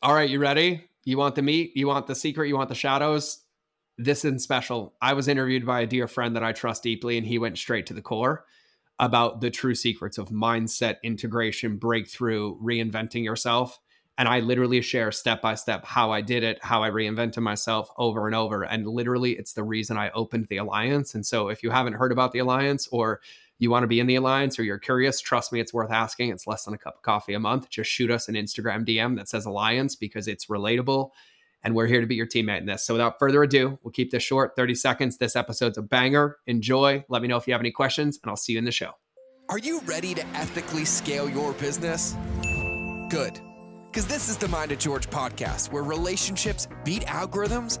All right, you ready? You want the meat? You want the secret? You want the shadows? This is special. I was interviewed by a dear friend that I trust deeply, and he went straight to the core about the true secrets of mindset, integration, breakthrough, reinventing yourself. And I literally share step by step how I did it, how I reinvented myself over and over. And literally, it's the reason I opened the Alliance. And so, if you haven't heard about the Alliance or you want to be in the Alliance or you're curious, trust me, it's worth asking. It's less than a cup of coffee a month. Just shoot us an Instagram DM that says Alliance because it's relatable. And we're here to be your teammate in this. So, without further ado, we'll keep this short 30 seconds. This episode's a banger. Enjoy. Let me know if you have any questions, and I'll see you in the show. Are you ready to ethically scale your business? Good because this is the Mind of George podcast, where relationships beat algorithms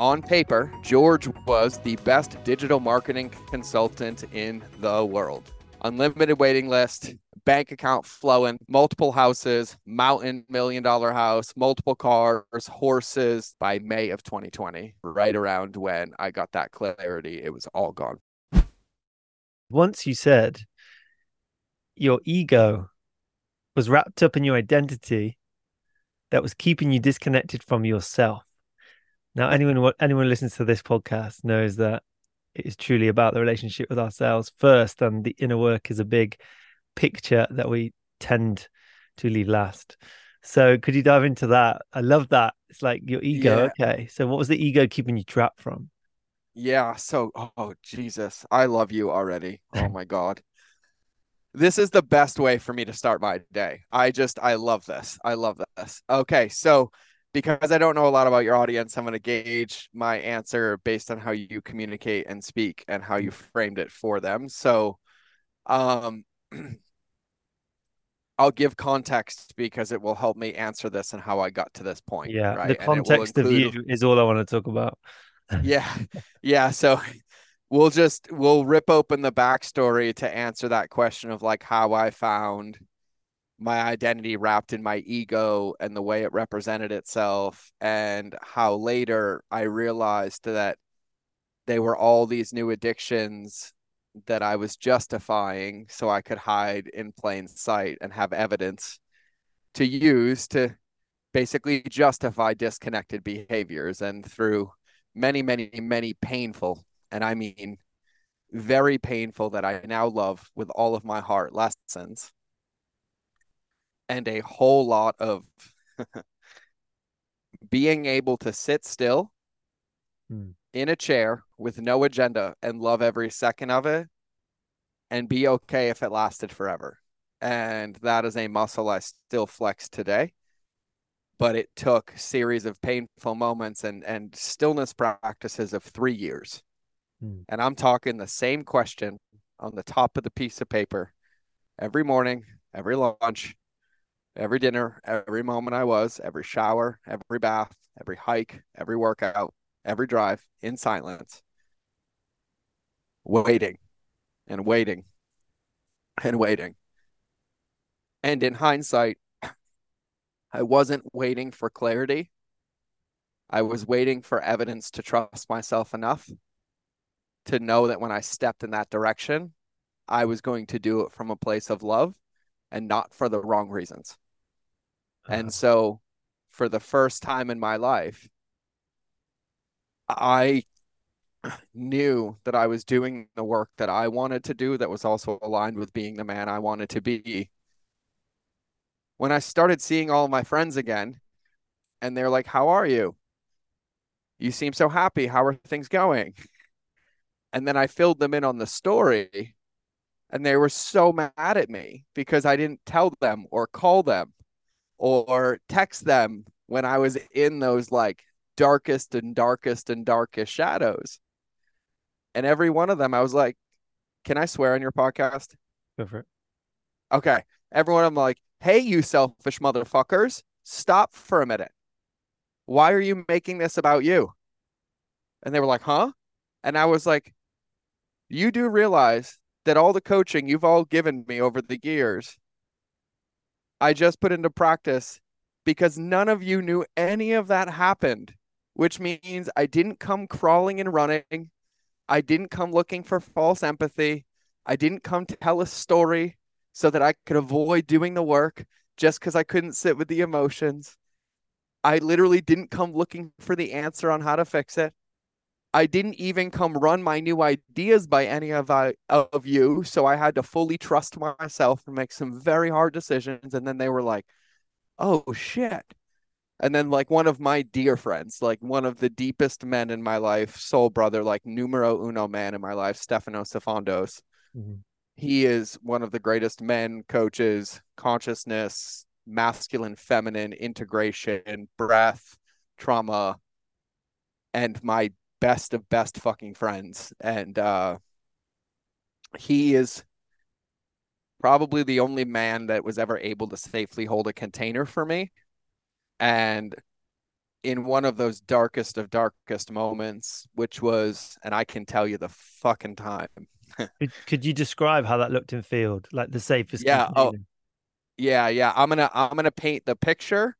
On paper, George was the best digital marketing consultant in the world. Unlimited waiting list, bank account flowing, multiple houses, mountain million dollar house, multiple cars, horses by May of 2020, right around when I got that clarity, it was all gone. Once you said your ego was wrapped up in your identity that was keeping you disconnected from yourself. Now, anyone anyone listens to this podcast knows that it is truly about the relationship with ourselves first, and the inner work is a big picture that we tend to leave last. So, could you dive into that? I love that. It's like your ego. Yeah. Okay, so what was the ego keeping you trapped from? Yeah. So, oh Jesus, I love you already. Oh my God. This is the best way for me to start my day. I just, I love this. I love this. Okay. So, because I don't know a lot about your audience, I'm going to gauge my answer based on how you communicate and speak and how you framed it for them. So, um, I'll give context because it will help me answer this and how I got to this point. Yeah, right? the context include... of you is all I want to talk about. yeah, yeah. So we'll just we'll rip open the backstory to answer that question of like how I found my identity wrapped in my ego and the way it represented itself and how later I realized that they were all these new addictions that I was justifying so I could hide in plain sight and have evidence to use to basically justify disconnected behaviors and through many many many painful and I mean very painful that I now love with all of my heart lessons and a whole lot of being able to sit still hmm. in a chair with no agenda and love every second of it and be okay if it lasted forever. And that is a muscle I still flex today. But it took series of painful moments and and stillness practices of three years. Hmm. And I'm talking the same question on the top of the piece of paper every morning, every lunch, every dinner, every moment I was, every shower, every bath, every hike, every workout, every drive in silence, waiting and waiting and waiting. And in hindsight, I wasn't waiting for clarity. I was waiting for evidence to trust myself enough to know that when I stepped in that direction, I was going to do it from a place of love and not for the wrong reasons. Uh-huh. And so for the first time in my life, I knew that I was doing the work that I wanted to do that was also aligned with being the man I wanted to be. When I started seeing all my friends again, and they're like, How are you? You seem so happy. How are things going? And then I filled them in on the story and they were so mad at me because I didn't tell them or call them or text them when I was in those like darkest and darkest and darkest shadows. And every one of them, I was like, Can I swear on your podcast? Go for it. Okay. Everyone, I'm like, Hey, you selfish motherfuckers, stop for a minute. Why are you making this about you? And they were like, huh? And I was like, you do realize that all the coaching you've all given me over the years, I just put into practice because none of you knew any of that happened, which means I didn't come crawling and running. I didn't come looking for false empathy. I didn't come tell a story so that I could avoid doing the work just because I couldn't sit with the emotions. I literally didn't come looking for the answer on how to fix it. I didn't even come run my new ideas by any of I, of you, so I had to fully trust myself and make some very hard decisions. And then they were like, "Oh shit!" And then like one of my dear friends, like one of the deepest men in my life, soul brother, like numero uno man in my life, Stephanos Sifandos. Mm-hmm. He is one of the greatest men, coaches, consciousness, masculine, feminine, integration, breath, trauma, and my best of best fucking friends. And uh, he is probably the only man that was ever able to safely hold a container for me. And in one of those darkest of darkest moments, which was, and I can tell you the fucking time. could, could you describe how that looked in field, like the safest? Yeah. Oh, yeah, yeah. I'm gonna I'm gonna paint the picture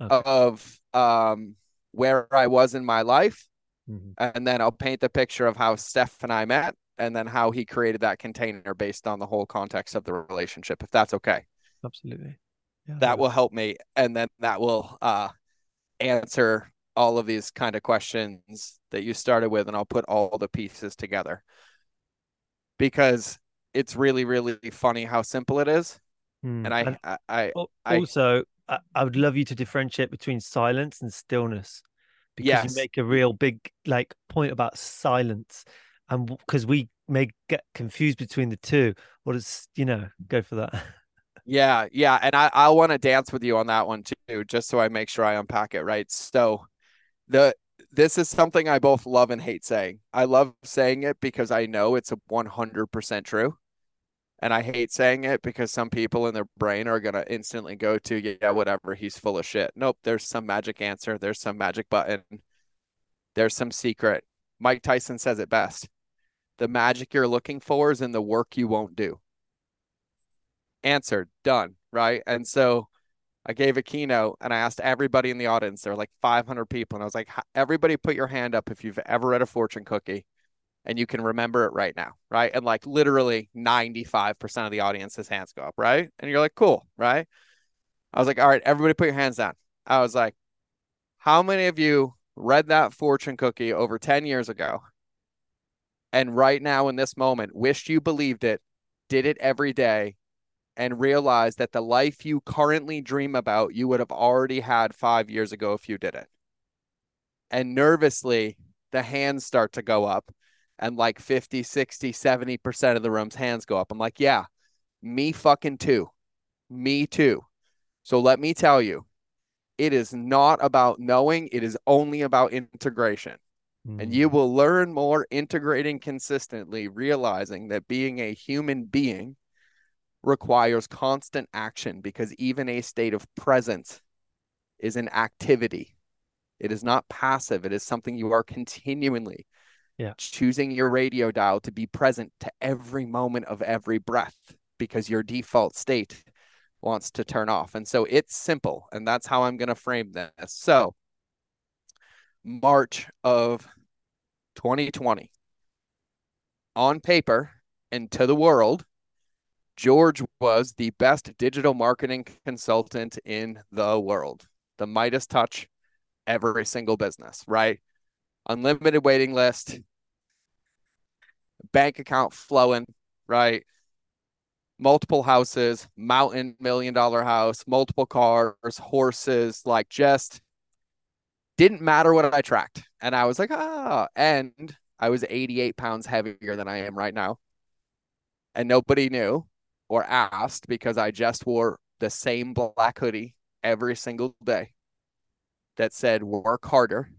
okay. of um where I was in my life Mm-hmm. And then I'll paint the picture of how Steph and I met and then how he created that container based on the whole context of the relationship, if that's okay. Absolutely. Yeah, that will help me. And then that will uh, answer all of these kind of questions that you started with, and I'll put all the pieces together because it's really, really funny how simple it is. Mm. And I, I, I, I, also, I, I would love you to differentiate between silence and stillness because yes. you make a real big like point about silence and because we may get confused between the two. What is you know go for that. Yeah yeah and i i want to dance with you on that one too just so i make sure i unpack it right. So the this is something i both love and hate saying. I love saying it because i know it's a 100% true and I hate saying it because some people in their brain are going to instantly go to, yeah, whatever, he's full of shit. Nope, there's some magic answer. There's some magic button. There's some secret. Mike Tyson says it best. The magic you're looking for is in the work you won't do. Answered, done, right? And so I gave a keynote and I asked everybody in the audience, there were like 500 people. And I was like, everybody put your hand up if you've ever read a fortune cookie and you can remember it right now, right? And like literally 95% of the audience's hands go up, right? And you're like, cool, right? I was like, all right, everybody put your hands down. I was like, how many of you read that fortune cookie over 10 years ago? And right now in this moment, wished you believed it, did it every day, and realized that the life you currently dream about, you would have already had five years ago if you did it. And nervously, the hands start to go up and like 50, 60, 70% of the room's hands go up. I'm like, yeah, me fucking too. Me too. So let me tell you, it is not about knowing, it is only about integration. Mm. And you hmm. will learn more integrating consistently, realizing that being a human being requires constant action because even a state of presence is an activity. It is not passive, it is something you are continually yeah. choosing your radio dial to be present to every moment of every breath because your default state wants to turn off. And so it's simple. And that's how I'm going to frame this. So, March of 2020, on paper and to the world, George was the best digital marketing consultant in the world. The Midas touch every single business, right? Unlimited waiting list, bank account flowing, right? Multiple houses, mountain million dollar house, multiple cars, horses, like just didn't matter what I tracked. And I was like, ah, and I was 88 pounds heavier than I am right now. And nobody knew or asked because I just wore the same black hoodie every single day that said work harder.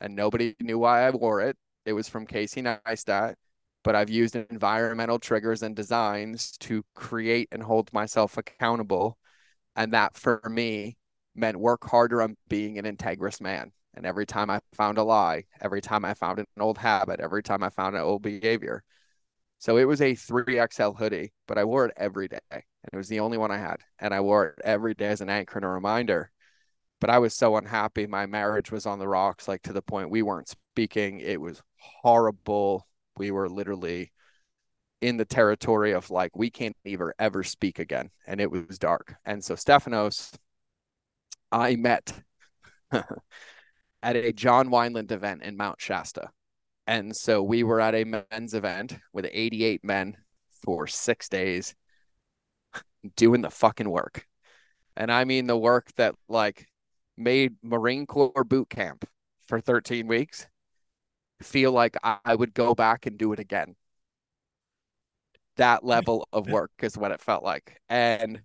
And nobody knew why I wore it. It was from Casey Neistat but I've used environmental triggers and designs to create and hold myself accountable. And that for me meant work harder on being an integrous man. And every time I found a lie, every time I found an old habit, every time I found an old behavior. So it was a 3XL hoodie, but I wore it every day. And it was the only one I had. And I wore it every day as an anchor and a reminder. But I was so unhappy. My marriage was on the rocks, like to the point we weren't speaking. It was horrible. We were literally in the territory of like, we can't ever, ever speak again. And it was dark. And so stephanos I met at a John Wineland event in Mount Shasta. And so we were at a men's event with 88 men for six days doing the fucking work. And I mean the work that like made Marine Corps boot camp for 13 weeks feel like I would go back and do it again. That level of work is what it felt like. And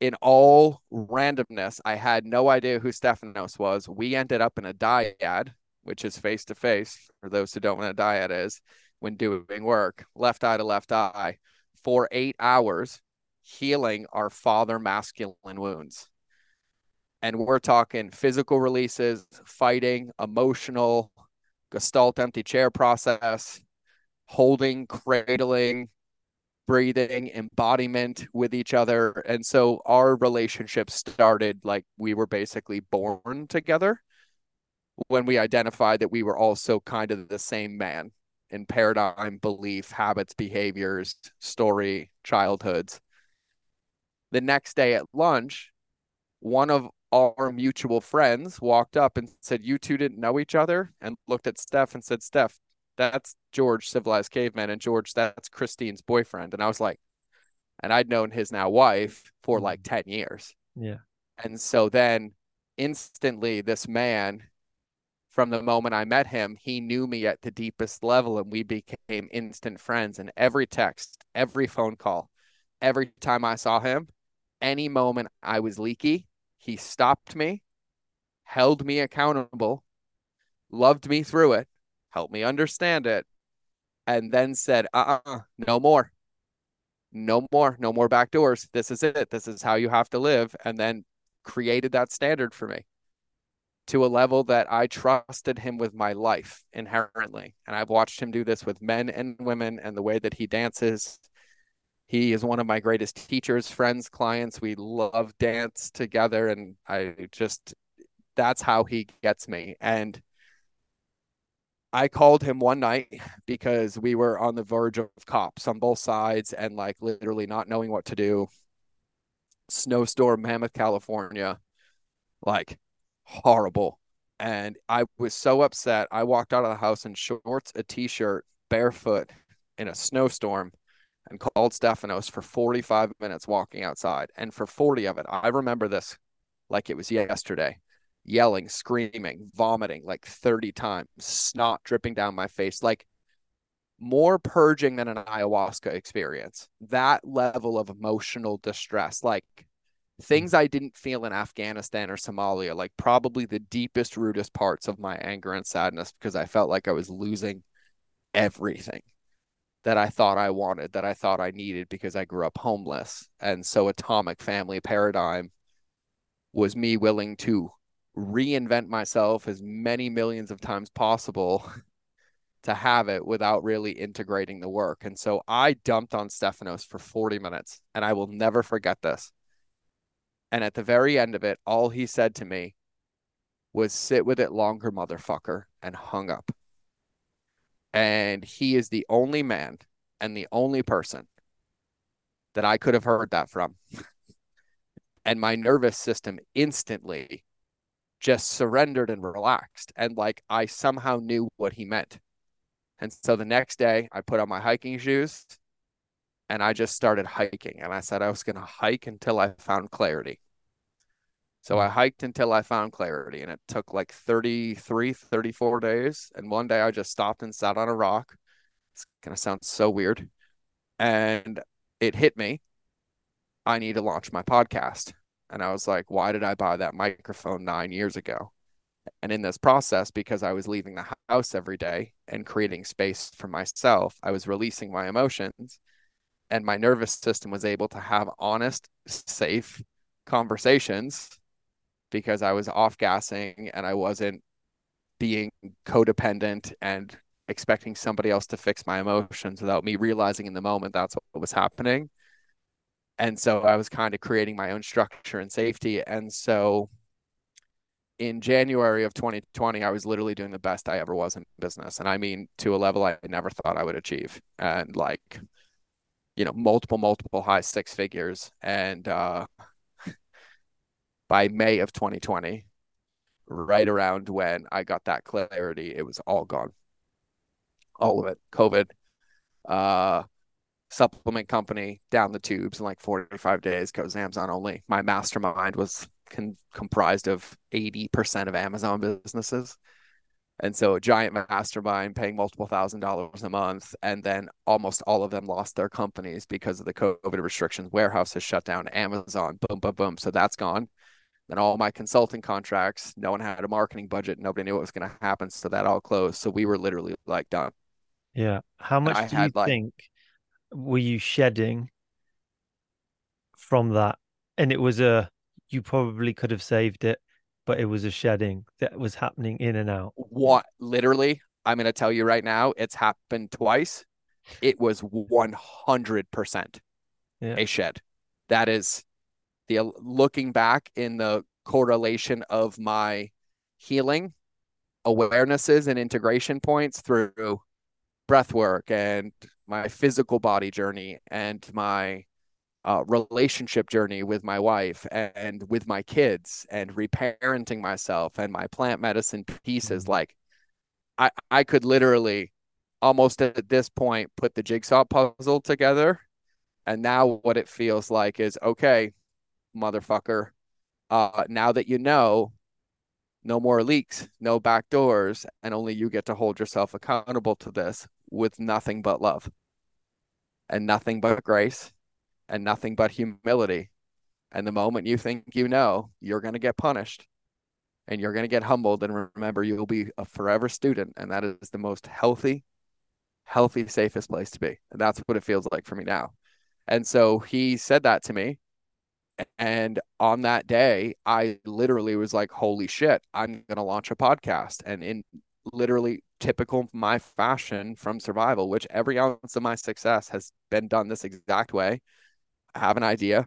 in all randomness, I had no idea who Stephanos was. We ended up in a dyad, which is face to face for those who don't know what a dyad is when doing work, left eye to left eye, for eight hours, healing our father masculine wounds. And we're talking physical releases, fighting, emotional, gestalt empty chair process, holding, cradling, breathing, embodiment with each other. And so our relationship started like we were basically born together when we identified that we were also kind of the same man in paradigm, belief, habits, behaviors, story, childhoods. The next day at lunch, one of our mutual friends walked up and said, You two didn't know each other, and looked at Steph and said, Steph, that's George, civilized caveman, and George, that's Christine's boyfriend. And I was like, and I'd known his now wife for like Mm-hmm. 10 years. Yeah. And so then instantly, this man, from the moment I met him, he knew me at the deepest level and we became instant friends. And every text, every phone call, every time I saw him, any moment I was leaky, he stopped me, held me accountable, loved me through it, helped me understand it, and then said, uh uh no more. No more, no more back doors. This is it. This is how you have to live. And then created that standard for me to a level that I trusted him with my life inherently. And I've watched him do this with men and women and the way that he dances. He is one of my greatest teachers, friends, clients. We love dance together. And I just, that's how he gets me. And I called him one night because we were on the verge of cops on both sides and like literally not knowing what to do. Snowstorm, Mammoth, California, like horrible. And I was so upset. I walked out of the house in shorts, a t shirt, barefoot in a snowstorm and called Stephanos for 45 minutes walking outside. And for 40 of it, I remember this like it was yesterday yelling, screaming, vomiting like 30 times, snot dripping down my face, like more purging than an ayahuasca experience. That level of emotional distress, like things I didn't feel in Afghanistan or Somalia, like probably the deepest, rudest parts of my anger and sadness because I felt like I was losing everything that I thought I wanted, that I thought I needed because I grew up homeless. And so, atomic family paradigm was me willing to reinvent myself as many millions of times possible to have it without really integrating the work. And so I dumped on Stephanos for 40 minutes and I will never forget this. And at the very end of it, all he said to me was sit with it longer, motherfucker, and hung up. And he is the only man and the only person that I could have heard that from. and my nervous system instantly just surrendered and relaxed. And like I somehow knew what he meant. And so the next day, I put on my hiking shoes and I just started hiking. And I said I was going to hike until I found clarity. So I hiked until I found clarity. And it took like 33, 34 days. And one day I just stopped and sat on a rock. It's going to sound so weird. And it hit me. I need to launch my podcast. And I was like, why did I buy that microphone nine years ago? And in this process, because I was leaving the house every day and creating space for myself, I was releasing my emotions. And my nervous system was able to have honest, safe conversations because I was off gassing and I wasn't being codependent and expecting somebody else to fix my emotions without me realizing in the moment that's what was happening. And so I was kind of creating my own structure and safety. And so in January of 2020, I was literally doing the best I ever was in business. And I mean, to a level I never thought I would achieve. And like, you know, multiple, multiple high six figures. And uh, by May of 2020, right around when I got that clarity, it was all gone. All of it. COVID, uh, supplement company down the tubes in like 45 days because Amazon only. My mastermind was con- comprised of 80% of Amazon businesses. And so a giant mastermind paying multiple thousand dollars a month. And then almost all of them lost their companies because of the COVID restrictions. Warehouses shut down, Amazon, boom, boom, boom. So that's gone. Then all my consulting contracts, no one had a marketing budget. Nobody knew what was going to happen. So that all closed. So we were literally like done. Yeah. How much do you like, think were you shedding from that? And it was a, you probably could have saved it, but it was a shedding that was happening in and out. What literally, I'm going to tell you right now, it's happened twice. It was 100% yeah. a shed. That is the looking back in the correlation of my healing awarenesses and integration points through breath work and my physical body journey and my uh, relationship journey with my wife and with my kids and reparenting myself and my plant medicine pieces mm-hmm. like i i could literally almost at this point put the jigsaw puzzle together and now what it feels like is okay motherfucker uh now that you know no more leaks no back doors and only you get to hold yourself accountable to this with nothing but love and nothing but grace and nothing but humility. And the moment you think you know, you're going to get punished and you're going to get humbled. And remember, you will be a forever student. And that is the most healthy, healthy, safest place to be. And that's what it feels like for me now. And so he said that to me. And on that day, I literally was like, holy shit, I'm going to launch a podcast. And in literally typical my fashion from survival, which every ounce of my success has been done this exact way. I have an idea.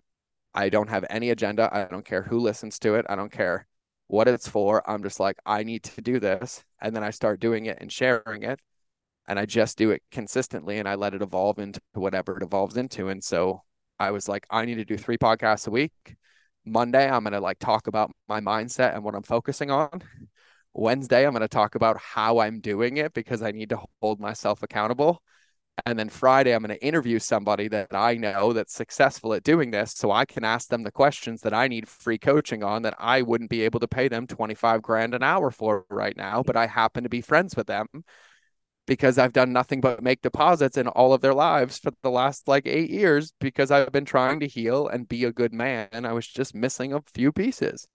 I don't have any agenda. I don't care who listens to it. I don't care what it's for. I'm just like, I need to do this. And then I start doing it and sharing it. And I just do it consistently and I let it evolve into whatever it evolves into. And so I was like, I need to do three podcasts a week. Monday, I'm going to like talk about my mindset and what I'm focusing on. Wednesday, I'm going to talk about how I'm doing it because I need to hold myself accountable. And then Friday, I'm going to interview somebody that I know that's successful at doing this. So I can ask them the questions that I need free coaching on that I wouldn't be able to pay them 25 grand an hour for right now. But I happen to be friends with them because I've done nothing but make deposits in all of their lives for the last like eight years because I've been trying to heal and be a good man. I was just missing a few pieces.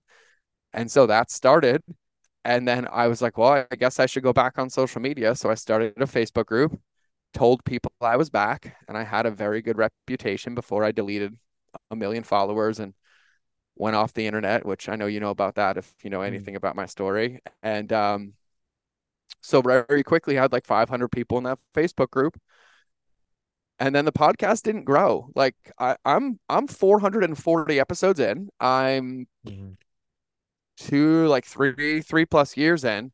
And so that started. And then I was like, well, I guess I should go back on social media. So I started a Facebook group, told people I was back, and I had a very good reputation before I deleted a million followers and went off the internet, which I know you know about that if you know mm. anything mm about my story. And um, so very quickly I had like 500 people in that Facebook group. And then the podcast didn't grow. Like I, I'm I'm 440 episodes in. I'm mm two, like three, three plus years in.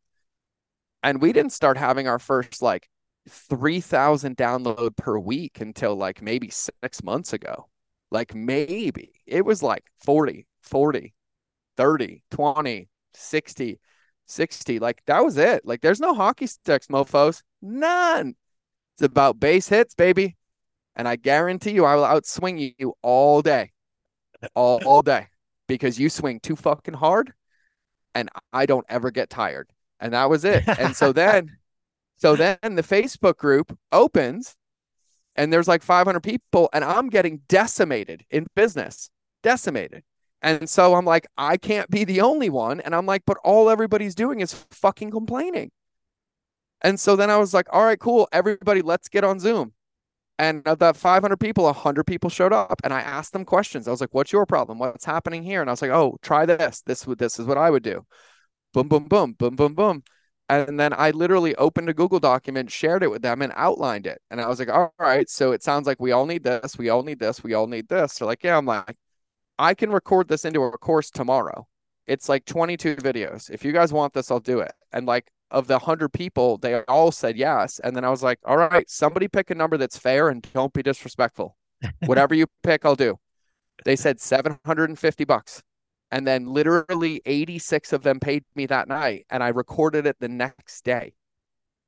And we didn't start having our first like 3,000 download per week until like maybe six months ago. Like maybe it was like 40, 40, 30, 20, 60, 60. Like that was it. Like there's no hockey sticks, mofos. None. It's about base hits, baby. And I guarantee you, I will outswing you all day, all, all day, because you swing too fucking hard and I don't ever get tired. And that was it. And so then, so then the Facebook group opens and there's like 500 people and I'm getting decimated in business, decimated. And so I'm like, I can't be the only one. And I'm like, but all everybody's doing is fucking complaining. And so then I was like, all right, cool. Everybody, let's get on Zoom. And of that 500 people, 100 people showed up, and I asked them questions. I was like, "What's your problem? What's happening here?" And I was like, "Oh, try this. This would this is what I would do." Boom, boom, boom, boom, boom, boom. And then I literally opened a Google document, shared it with them, and outlined it. And I was like, all right, so it sounds like we all need this, we all need this, we all need this. They're like, yeah, I'm like, I can record this into a course tomorrow. It's like 22 videos. If you guys want this, I'll do it. And like of the 100 people, they all said yes. And then I was like, all right, somebody pick a number that's fair and don't be disrespectful. Whatever you pick, I'll do. They said 750 bucks. And then literally 86 of them paid me that night. And I recorded it the next day.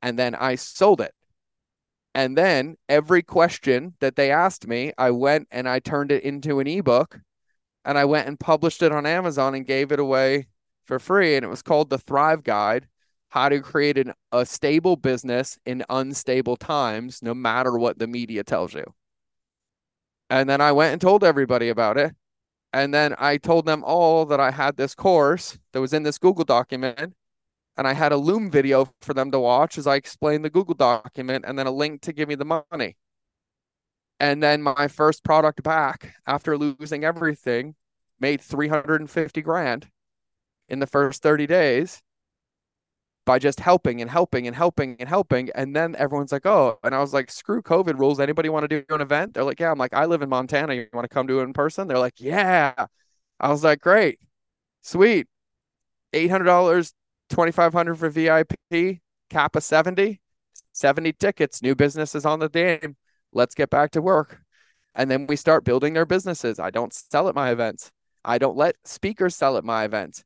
And then I sold it. And then every question that they asked me, I went and I turned it into an ebook and I went and published it on Amazon and gave it away for free. And it was called The Thrive Guide How to Create an, a Stable Business in Unstable Times, no matter what the media tells you. And then I went and told everybody about it. And then I told them all that I had this course that was in this Google document. And I had a Loom video for them to watch as I explained the Google document and then a link to give me the money. And then my first product back after losing everything made 350 grand in the first 30 days by just helping and helping and helping and helping. And then everyone's like, oh, and I was like, screw COVID rules. Anybody want to do an event? They're like, yeah. I'm like, I live in Montana. You want to come do it in person? They're like, yeah. I was like, great, sweet. $800, 2500 for VIP, cap of 70, 70 tickets, new businesses on the game. Let's get back to work. And then we start building their businesses. I don't sell at my events. I don't let speakers sell at my events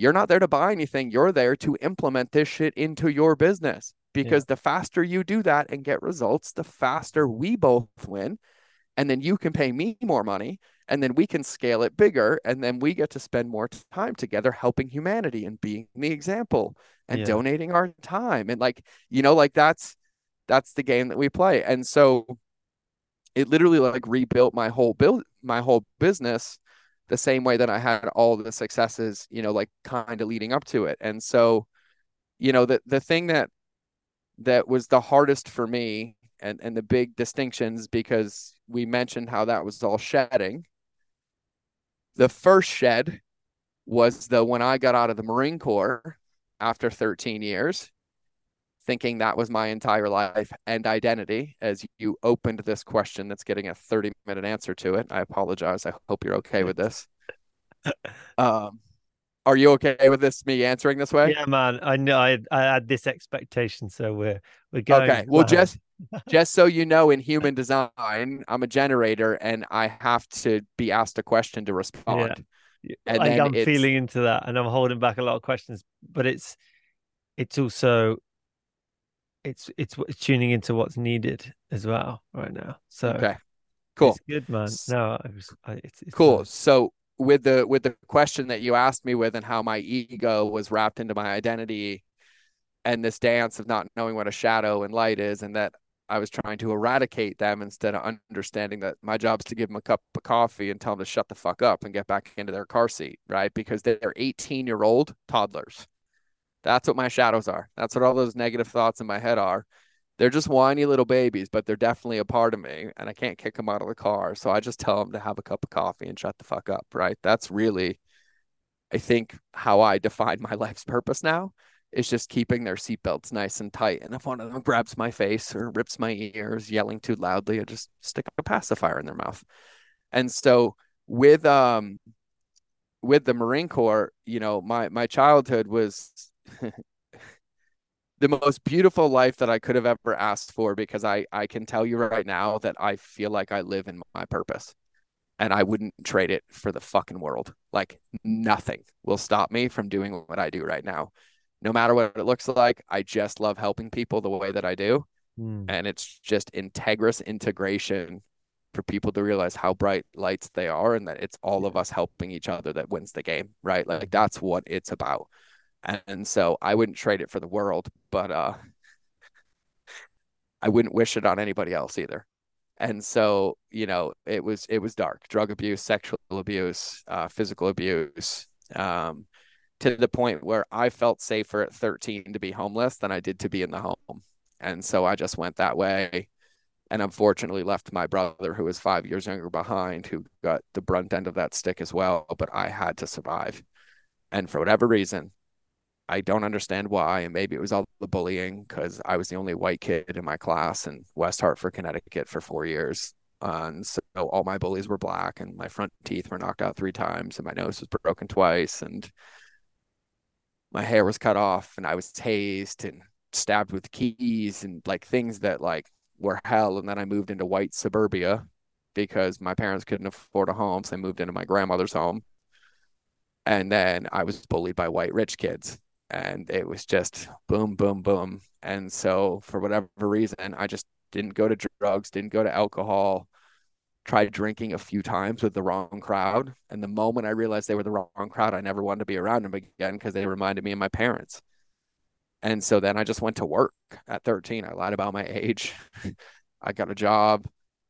you're not there to buy anything. You're there to implement this shit into your business because yeah. the faster you do that and get results, the faster we both win. And then you can pay me more money and then we can scale it bigger. And then we get to spend more time together helping humanity and being the example and yeah. donating our time. And like, you know, like that's, that's the game that we play. And so it literally like rebuilt my whole build, my whole business the same way that I had all the successes, you know, like kind of leading up to it. And so, you know, the the thing that that was the hardest for me and and the big distinctions because we mentioned how that was all shedding. The first shed was the when I got out of the Marine Corps after 13 years thinking that was my entire life and identity as you opened this question that's getting a 30 minute answer to it. I apologize. I hope you're okay with this. um, are you okay with this me answering this way? Yeah, man. I know I, I had this expectation, so we're we're going. Okay. Well, just just so you know, in human design, I'm a generator, and I have to be asked a question to respond. Yeah. And I, I'm feeling into that, and I'm holding back a lot of questions, but it's it's also it's it's it's tuning into what's needed as well right now. So okay, cool, it's good man. No, I was, it's, it's cool. Nice. So with the with the question that you asked me with and how my ego was wrapped into my identity and this dance of not knowing what a shadow and light is and that I was trying to eradicate them instead of understanding that my job is to give them a cup of coffee and tell them to shut the fuck up and get back into their car seat, right? Because they're 18 year old toddlers. That's what my shadows are. That's what all those negative thoughts in my head are. They're just whiny little babies, but they're definitely a part of me, and I can't kick them out of the car. So I just tell them to have a cup of coffee and shut the fuck up. Right? That's really, I think, how I define my life's purpose now. Is just keeping their seatbelts nice and tight. And if one of them grabs my face or rips my ears, yelling too loudly, I just stick a pacifier in their mouth. And so with um with the Marine Corps, you know, my my childhood was the most beautiful life that I could have ever asked for because I I can tell you right now that I feel like I live in my purpose and I wouldn't trade it for the fucking world. Like nothing will stop me from doing what I do right now. No matter what it looks like, I just love helping people the way that I do. Mm. And it's just integrous integration for people to realize how bright lights they are and that it's all of us helping each other that wins the game, right? Like that's what it's about and so I wouldn't trade it for the world, but uh, I wouldn't wish it on anybody else either. And so, you know, it was it was dark, drug abuse, sexual abuse, uh, physical abuse, um, to the point where I felt safer at 13 to be homeless than I did to be in the home. And so I just went that way. And unfortunately left my brother, who was five years younger behind, who got the brunt end of that stick as well. But I had to survive. And for whatever reason, I don't understand why. And maybe it was all the bullying because I was the only white kid in my class in West Hartford, Connecticut for four years. and so all my bullies were black, and my front teeth were knocked out three times, and my nose was broken twice, and my hair was cut off, and I was tased and stabbed with keys and like things that like were hell. And then I moved into white suburbia because my parents couldn't afford a home. So I moved into my grandmother's home. And then I was bullied by white rich kids. And it was just boom, boom, boom. And so for whatever reason, I just didn't go to drugs, didn't go to alcohol, tried drinking a few times with the wrong crowd. And the moment I realized they were the wrong crowd, I never wanted to be around them again because they reminded me of my parents. And so then I just went to work at 13. I lied about my age. I got a job,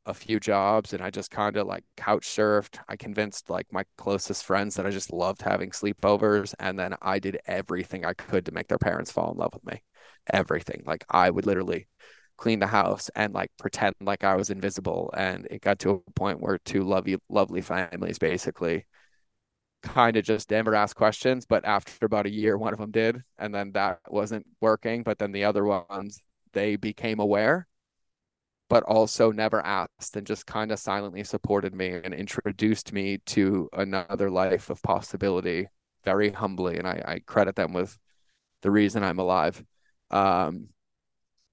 a few jobs, and I just kind of like couch surfed. I convinced like my closest friends that I just loved having sleepovers. And then I did everything I could to make their parents fall in love with me. Everything. Like I would literally clean the house and like pretend like I was invisible. And it got to a point where two lovely, lovely families basically kind of just never asked questions. But after about a year, one of them did. And then that wasn't working. But then the other ones, they became aware, but also never asked and just kind of silently supported me and introduced me to another life of possibility very humbly. And I, I credit them with the reason I'm alive. Um,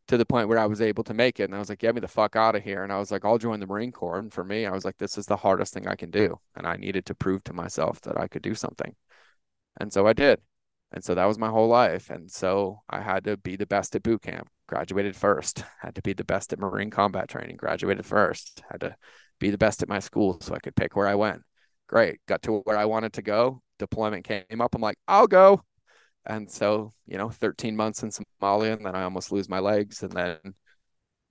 to the point where I was able to make it. And I was like, get me the fuck out of here. And I was like, I'll join the Marine Corps. And for me, I was like, this is the hardest thing I can do. And I needed to prove to myself that I could do something. And so I did. And so that was my whole life. And so I had to be the best at boot camp, graduated first, had to be the best at Marine combat training, graduated first, had to be the best at my school so I could pick where I went. Great. Got to where I wanted to go. Deployment came up. I'm like, I'll go. And so, you know, 13 months in Somalia, and then I almost lose my legs, and then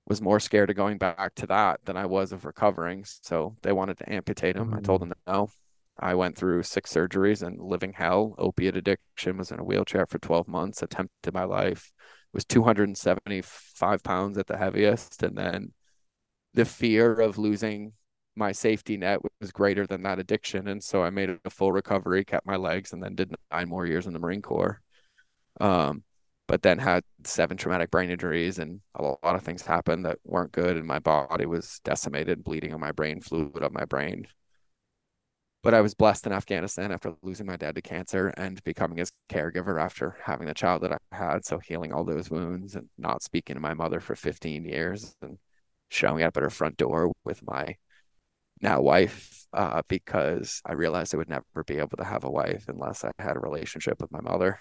was more scared of going back to that than I was of recovering. So they wanted to amputate him. Mm-hmm. I told mm. them no. I went through six surgeries and living hell. Opiate addiction was in a wheelchair for 12 months, attempted my life, was 275 pounds at the heaviest. And then the fear of losing my safety net was greater than that addiction. And so I made a full recovery, kept my legs, and then did nine more years in the Marine Corps um, but then had seven traumatic brain injuries and a lot of things happened that weren't good and my body was decimated bleeding on my brain fluid on my brain but i was blessed in afghanistan after losing my dad to cancer and becoming his caregiver after having the child that i had so healing all those wounds and not speaking to my mother for 15 years and showing up at her front door with my now wife uh, because i realized i would never be able to have a wife unless i had a relationship with my mother.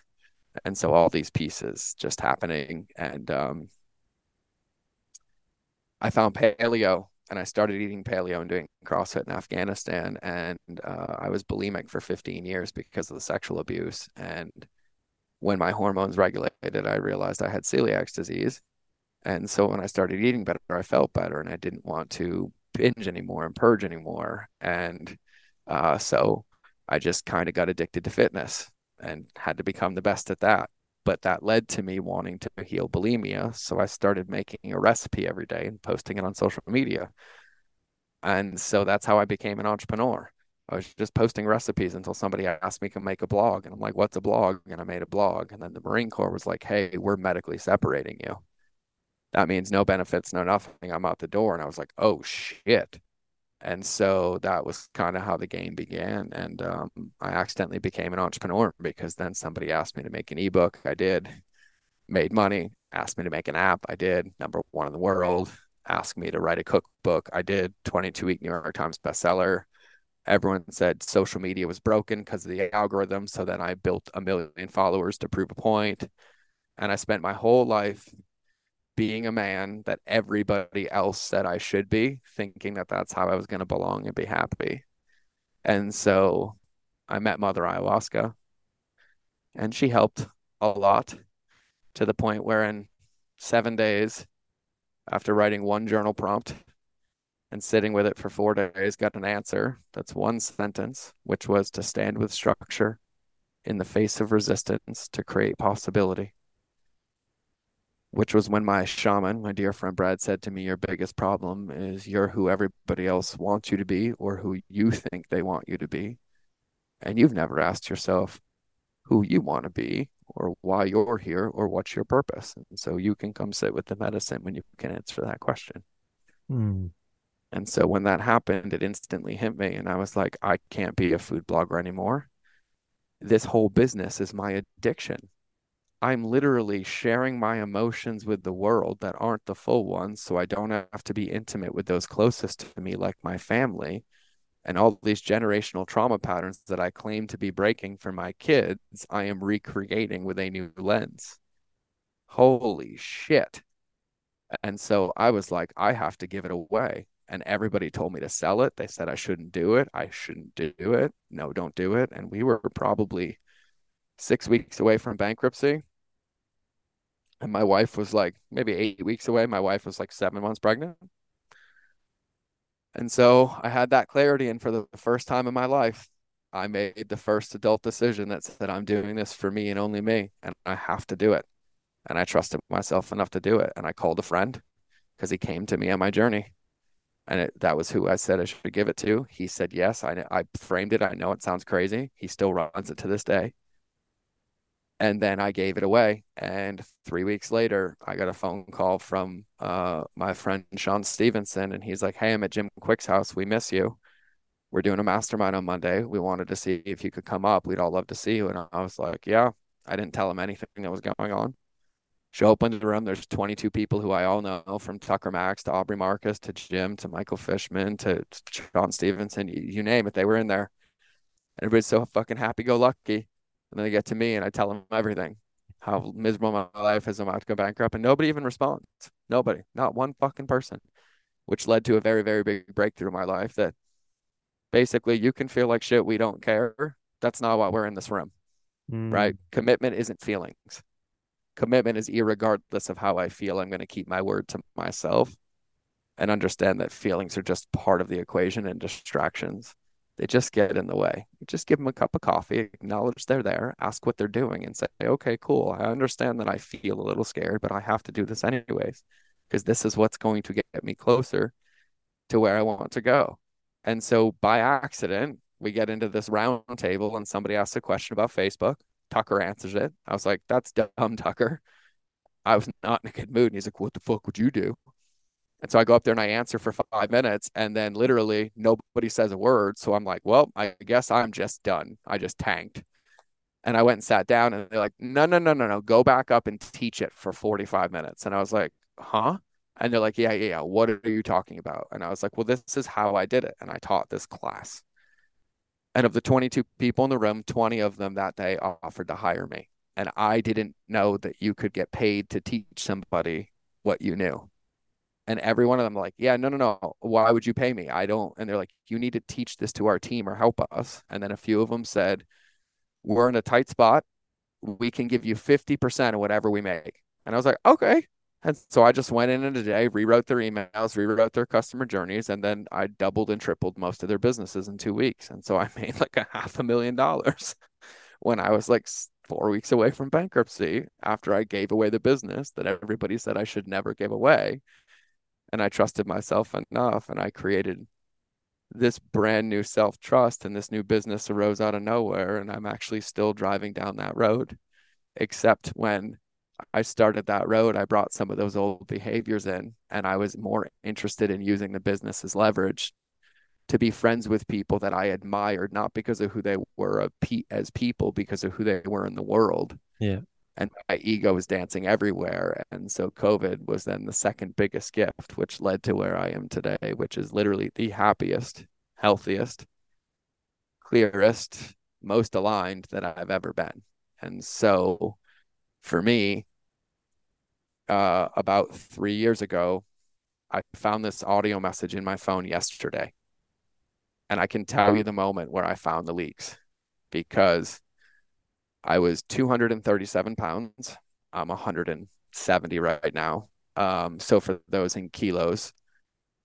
And so all these pieces just happening and um, i found paleo and i started eating paleo and doing crossfit in afghanistan and uh, i was bulimic for 15 years because of the sexual abuse and when my hormones regulated i realized i had celiac disease and so when i started eating better i felt better and i didn't want to binge anymore and purge anymore and uh, so i just kind of got addicted to fitness and had to become the best at that. But that led to me wanting to heal bulimia. So I started making a recipe every day and posting it on social media. And so that's how I became an entrepreneur. I was just posting recipes until somebody asked me to make a blog. And I'm like, what's a blog? And I made a blog. And then the Marine Corps was like, hey, we're medically separating you. That means no benefits, no nothing. I'm out the door. And I was like, oh shit and so that was kind of how the game began and um, i accidentally became an entrepreneur because then somebody asked me to make an ebook i did. Made money asked me to make an app i did. Number one in the world asked me to write a cookbook i did. 22 week new york times bestseller. Everyone said social media was broken because of the algorithm so then i built a million followers to prove a point. And i spent my whole life being a man that everybody else said I should be, thinking that that's how I was going to belong and be happy. And so I met Mother Ayahuasca, and she helped a lot to the point where in seven days, after writing one journal prompt and sitting with it for four days, got an answer. That's one sentence, which was to stand with structure in the face of resistance to create possibility which was when my shaman, my dear friend Brad, said to me, Your biggest problem is you're who everybody else wants you to be or who you think they want you to be. And you've never asked yourself who you want to be or why you're here or what's your purpose. And so you can come sit with the medicine when you can answer that question. Hmm. And so when that happened, it instantly hit me. And I was like, I can't be a food blogger anymore. This whole business is my addiction. I'm literally sharing my emotions with the world that aren't the full ones. So I don't have to be intimate with those closest to me, like my family. And all these generational trauma patterns that I claim to be breaking for my kids, I am recreating with a new lens. Holy shit. And so I was like, I have to give it away and everybody told me to sell it. They said I shouldn't do it. I shouldn't do it. No, don't do it. And we were probably six weeks away from bankruptcy. And my wife was like maybe eight weeks away. My wife was like seven months pregnant. And so I had that clarity. And for the first time in my life, I made the first adult decision that said, I'm doing this for me and only me. And I have to do it. And I trusted myself enough to do it. And I called a friend because he came to me on my journey and it, that was who I said I should give it to. He said yes. I I framed it. I know it sounds crazy. He still runs it to this day. And then I gave it away. And three weeks later, I got a phone call from uh, my friend Shawn Stevenson, and he's like, "Hey, I'm at Jim Kwik's house. We miss you. We're doing a mastermind on Monday. We wanted to see if you could come up. We'd all love to see you." And I was like, "Yeah." I didn't tell him anything that was going on. Show up into the room. There's 22 people who I all know from Tucker Max to Aubrey Marcus to Jim to Michael Fishman to Shawn Stevenson. You, name it, they were in there. Everybody's so fucking happy go lucky. And then they get to me and I tell them everything how miserable my life is. I'm about to go bankrupt. And nobody even responds. Nobody, not one fucking person, which led to a very, very big breakthrough in my life that basically you can feel like shit. We don't care. That's not why we're in this room, mm. right? Commitment isn't feelings commitment is regardless of how I feel. I'm going to keep my word to myself and understand that feelings are just part of the equation and distractions. They just get in the way. Just give them a cup of coffee, acknowledge they're there, ask what they're doing, and say, okay, cool. I understand that I feel a little scared, but I have to do this anyways, because this is what's going to get me closer to where I want to go. And so by accident, we get into this round table and somebody asks a question about Facebook. Tucker answers it. I was like, that's dumb, Tucker. I was not in a good mood. And he's like, what the fuck would you do? And so I go up there and I answer for five minutes. And then literally nobody says a word. So I'm like, well, I guess I'm just done. I just tanked. And I went and sat down and they're like, no, no, no, no, no. Go back up and teach it for 45 minutes. And I was like, huh? And they're like, yeah, yeah, yeah. What are you talking about? And I was like, well, this is how I did it. And I taught this class. And of the 22 people in the room, 20 of them that day offered to hire me. And I didn't know that you could get paid to teach somebody what you knew. And every one of them like, yeah, no, no, no. Why would you pay me? I don't. And they're like, you need to teach this to our team or help us. And then a few of them said, we're in a tight spot. We can give you 50% of whatever we make. And I was like, okay. And so I just went in in a day, rewrote their emails, rewrote their customer journeys, and then I doubled and tripled most of their businesses in two weeks. And so I made like a half a million dollars when I was like four weeks away from bankruptcy after I gave away the business that everybody said I should never give away. And I trusted myself enough and I created this brand new self trust and this new business arose out of nowhere. And I'm actually still driving down that road, except when I started that road, I brought some of those old behaviors in, and I was more interested in using the business as leverage to be friends with people that I admired, not because of who they were as people, because of who they were in the world. Yeah. And my ego was dancing everywhere. And so COVID was then the second biggest gift, which led to where I am today, which is literally the happiest, healthiest, clearest, most aligned that I've ever been. And so for me, uh, about three years ago, I found this audio message in my phone yesterday. And I can tell you the moment where I found the leaks because I was 237 pounds. I'm 170 right now. Um, so for those in kilos,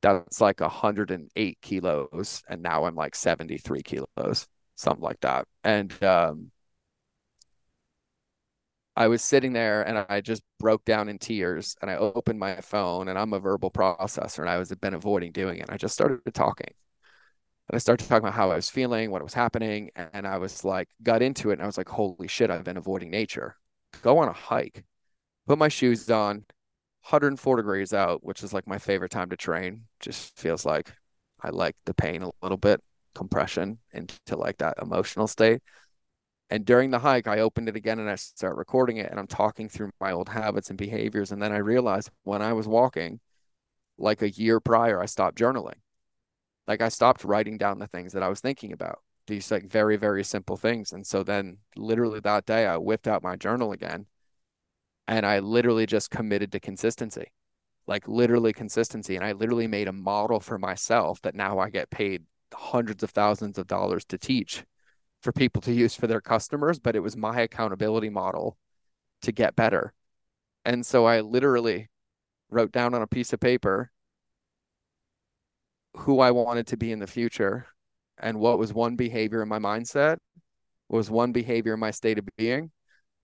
that's like 108 kilos. And now I'm like 73 kilos, something like that. And um, I was sitting there and I just broke down in tears and I opened my phone and I'm a verbal processor and I was been avoiding doing it. I just started talking. And I started talking about how I was feeling, what was happening, and I was like got into it and I was like, holy shit, I've been avoiding nature. go on a hike, put my shoes on, 104 degrees out, which is like my favorite time to train. Just feels like I like the pain a little bit, compression into like that emotional state. And during the hike, I opened it again and I start recording it and I'm talking through my old habits and behaviors. And then I realized when I was walking, like a year prior, I stopped journaling. Like I stopped writing down the things that I was thinking about, these like very, very simple things. And so then literally that day, I whipped out my journal again and I literally just committed to consistency, like literally consistency. And I literally made a model for myself that now I get paid hundreds of thousands of dollars to teach for people to use for their customers, but it was my accountability model to get better. And so I literally wrote down on a piece of paper who I wanted to be in the future and what was one behavior in my mindset, what was one behavior in my state of being,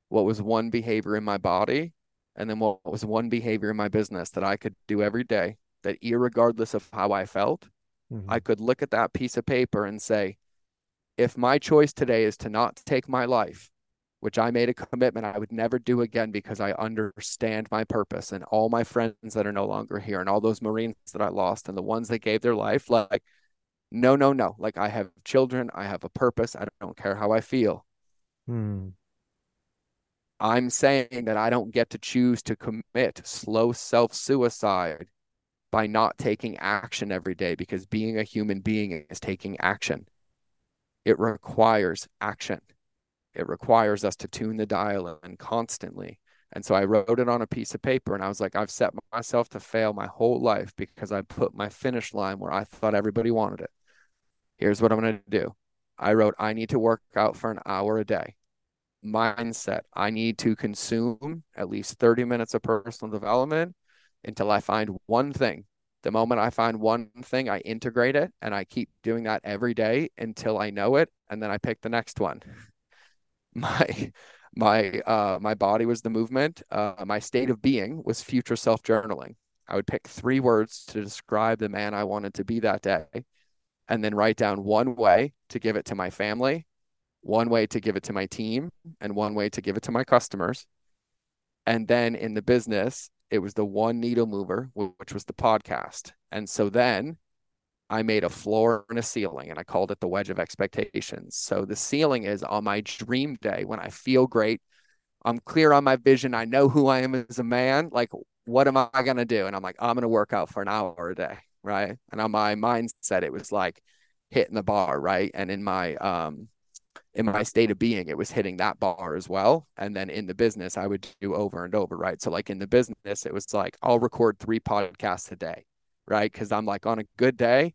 what was one behavior in my body, and then what was one behavior in my business that I could do every day that, regardless of how I felt, mm-hmm. I could look at that piece of paper and say, if my choice today is to not take my life, which I made a commitment I would never do again because I understand my purpose and all my friends that are no longer here and all those Marines that I lost and the ones that gave their life, like, no, no, no. Like, I have children, I have a purpose, I don't care how I feel. Hmm. I'm saying that I don't get to choose to commit slow self suicide by not taking action every day because being a human being is taking action it requires action. It requires us to tune the dial in constantly. And so I wrote it on a piece of paper and I was like, I've set myself to fail my whole life because I put my finish line where I thought everybody wanted it. Here's what I'm going to do. I wrote, I need to work out for an hour a day. Mindset, I need to consume at least 30 minutes of personal development until I find one thing the moment I find one thing, I integrate it and I keep doing that every day until I know it. And then I pick the next one. My my uh my body was the movement. Uh my state of being was future self journaling. I would pick three words to describe the man I wanted to be that day and then write down one way to give it to my family, one way to give it to my team, and one way to give it to my customers. And then in the business, it was the one needle mover, which was the podcast. And so then I made a floor and a ceiling and I called it the wedge of expectations. So the ceiling is on my dream day when I feel great. I'm clear on my vision. I know who I am as a man. Like, what am I going to do? And I'm like, I'm going to work out for an hour a day. Right. And on my mindset, it was like hitting the bar. Right. And in my, um, in my state of being, it was hitting that bar as well. And then in the business, I would do over and over, right? So, like in the business, it was like I'll record three podcasts a day, right? Because I'm like on a good day,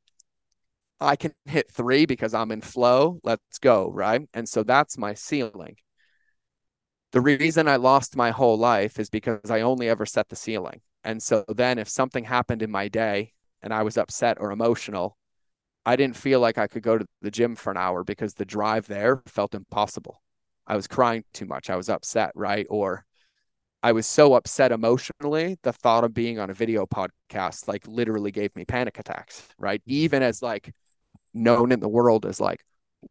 I can hit three because I'm in flow. Let's go, right? And so that's my ceiling. The reason I lost my whole life is because I only ever set the ceiling. And so then if something happened in my day and I was upset or emotional, I didn't feel like I could go to the gym for an hour because the drive there felt impossible. I was crying too much. I was upset, right? Or I was so upset emotionally, the thought of being on a video podcast like literally gave me panic attacks, right? Even as like known in the world as like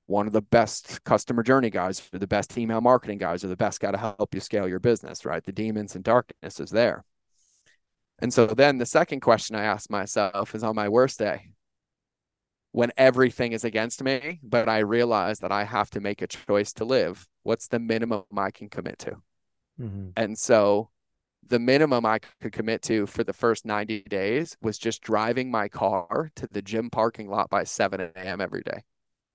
one of the best customer journey guys or the best email marketing guys or the best guy to help you scale your business, right? The demons and darkness is there. And so then the second question I ask myself is on my worst day, when everything is against me, but I realize that I have to make a choice to live. What's the minimum I can commit to? Mm-hmm. And so the minimum I could commit to for the first 90 days was just driving my car to the gym parking lot by 7 a.m. every day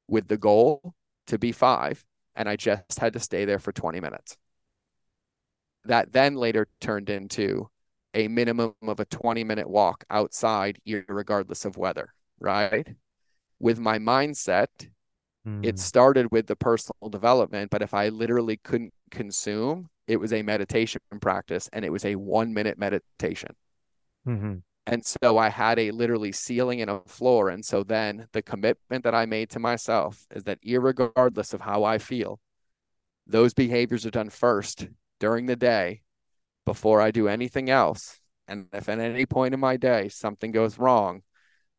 with the goal to be five. And I just had to stay there for 20 minutes. That then later turned into a minimum of a 20 minute walk outside, regardless of weather, right? with my mindset, mm. it started with the personal development. But if I literally couldn't consume, it was a meditation practice and it was a one minute meditation. Mm-hmm. And so I had a literally ceiling and a floor. And so then the commitment that I made to myself is that, regardless of how I feel, those behaviors are done first during the day before I do anything else. And if at any point in my day something goes wrong,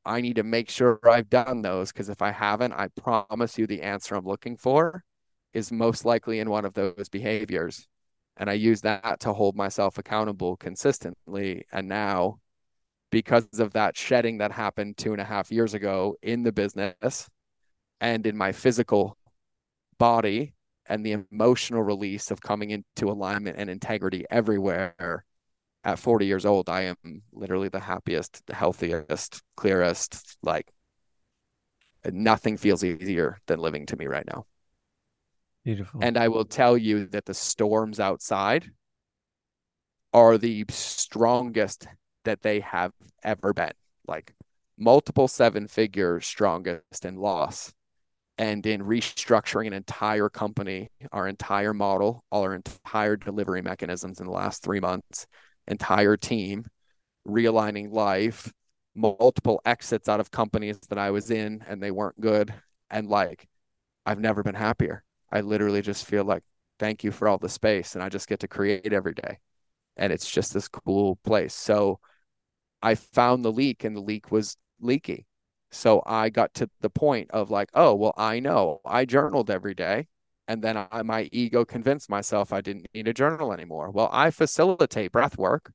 I need to make sure I've done those because if I haven't, I promise you the answer I'm looking for is most likely in one of those behaviors. And I use that to hold myself accountable consistently. And now, because of that shedding that happened two and a half years ago in the business and in my physical body and the emotional release of coming into alignment and integrity everywhere at 40 years old i am literally the happiest the healthiest clearest like nothing feels easier than living to me right now Beautiful. and i will tell you that the storms outside are the strongest that they have ever been like multiple seven figure strongest in loss and in restructuring an entire company, our entire model, all our entire delivery mechanisms in the last three months, entire team, realigning life, multiple exits out of companies that I was in and they weren't good. And like, I've never been happier. I literally just feel like, thank you for all the space. And I just get to create every day. And it's just this cool place. So I found the leak and the leak was leaky so I got to the point of like, oh, well, I know I journaled every day. And then I, my ego convinced myself I didn't need a journal anymore. Well, I facilitate breath work.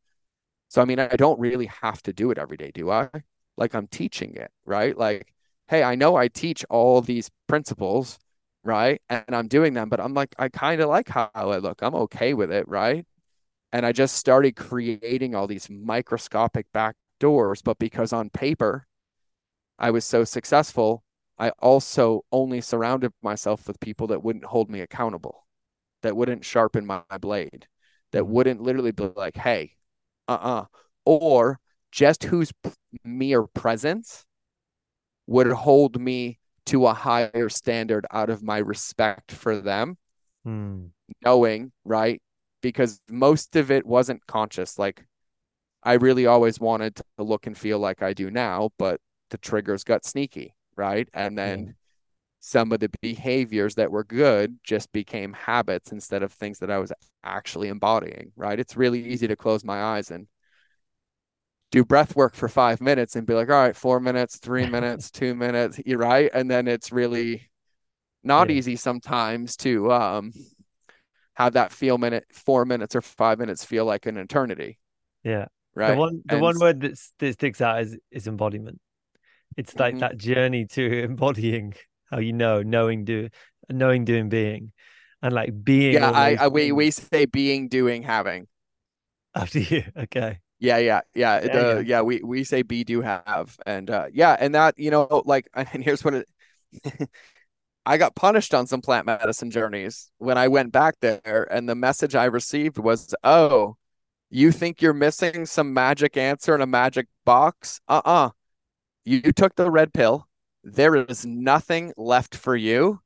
So, I mean, I don't really have to do it every day, do I? Like I'm teaching it, right? Like, hey, I know I teach all these principles, right? And I'm doing them, but I'm like, I kind of like how I look. I'm okay with it, right? And I just started creating all these microscopic back doors, but because on paper, I was so successful, I also only surrounded myself with people that wouldn't hold me accountable, that wouldn't sharpen my, blade, that wouldn't literally be like, hey, uh uh-uh. uh, or just whose mere presence would hold me to a higher standard out of my respect for them, hmm. knowing, right? Because most of it wasn't conscious. Like, I really always wanted to look and feel like I do now, but the triggers got sneaky, right? And then yeah. some of the behaviors that were good just became habits instead of things that I was actually embodying, right? It's really easy to close my eyes and do breath work for five minutes and be like, all right, four minutes, three minutes, two minutes, you're right. And then it's really not yeah. easy sometimes to um have that feel minute, four minutes or five minutes feel like an eternity. Yeah. Right. The one the and, one word that, that sticks out is is embodiment. It's like mm-hmm. that journey to embodying how you know, knowing, do, knowing, doing, being, and like being. Yeah, I, I we we say being, doing, having. After you, okay. Yeah, yeah, yeah. Yeah, the, yeah. yeah we we say be, do, have, and uh, yeah, and that you know, like, and here's what it. I got punished on some plant medicine journeys when I went back there, and the message I received was, "Oh, you think you're missing some magic answer in a magic box? Uh uh you took the red pill. There is nothing left for you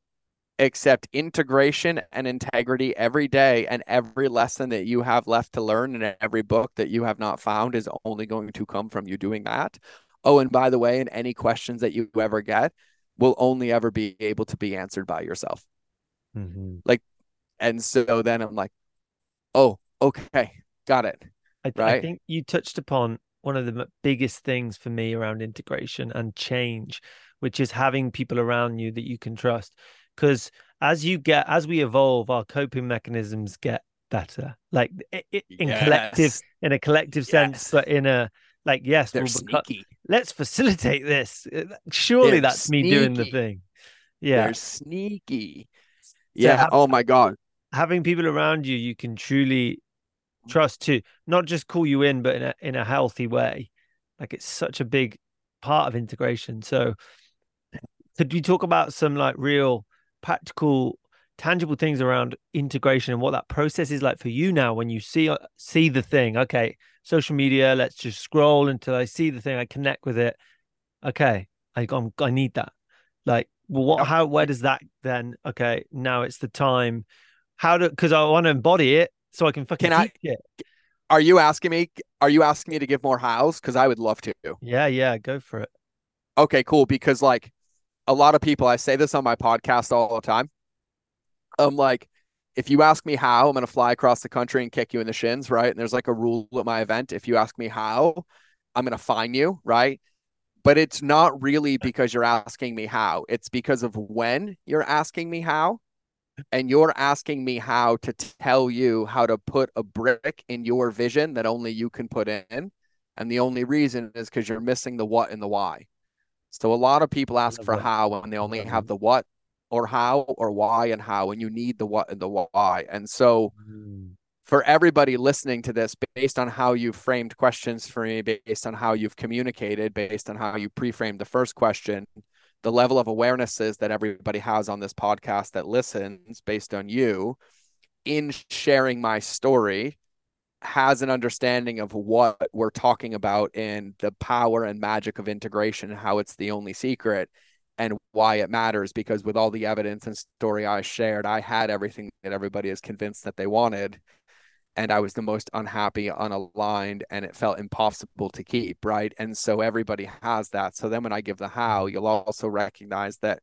except integration and integrity every day. And every lesson that you have left to learn and every book that you have not found is only going to come from you doing that. Oh, and by the way, and any questions that you ever get will only ever be able to be answered by yourself. Mm-hmm. Like, and so then I'm like, oh, okay, got it. I, right? I think you touched upon one of the biggest things for me around integration and change, which is having people around you that you can trust. Because as you get, as we evolve, our coping mechanisms get better. Like in yes. collective, in a collective yes. sense, but in a like, yes, they're we'll sneaky. let's facilitate this. Uh, surely they're that's sneaky. me doing the thing. Yeah, they're sneaky. Yeah. have, oh my god. Having people around you, you can truly trust to not just call you in, but in a in a healthy way. Like it's such a big part of integration. So could you talk about some like real practical tangible things around integration and what that process is like for you now when you see uh, see the thing okay social media let's just scroll until i see the thing i connect with it okay i I'm, i need that like well what how where does that then okay now it's the time how do because i want to embody it so I can fucking can I, it. Are you asking me? Are you asking me to give more hows? Because I would love to. Yeah, yeah, go for it. Okay, cool. Because like a lot of people, I say this on my podcast all the time. I'm like, if you ask me how, I'm gonna fly across the country and kick you in the shins, right? And there's like a rule at my event. If you ask me how, I'm gonna fine you, right? But it's not really because you're asking me how. It's because of when you're asking me how and you're asking me how to tell you how to put a brick in your vision that only you can put in. And the only reason is because you're missing the what and the why. So a lot of people ask for how when they only have the what or how or why and how, and you need the what and the why. And so mm. for everybody listening to this, based on how you framed questions for me, based on how you've communicated, based on how you pre-framed the first question, the level of awarenesses that everybody has on this podcast that listens based on you in sharing my story has an understanding of what we're talking about and the power and magic of integration how it's the only secret and why it matters because with all the evidence and story I shared, I had everything that everybody is convinced that they wanted. And I was the most unhappy, unaligned, and it felt impossible to keep. Right. And so everybody has that. So then when I give the how, you'll also recognize that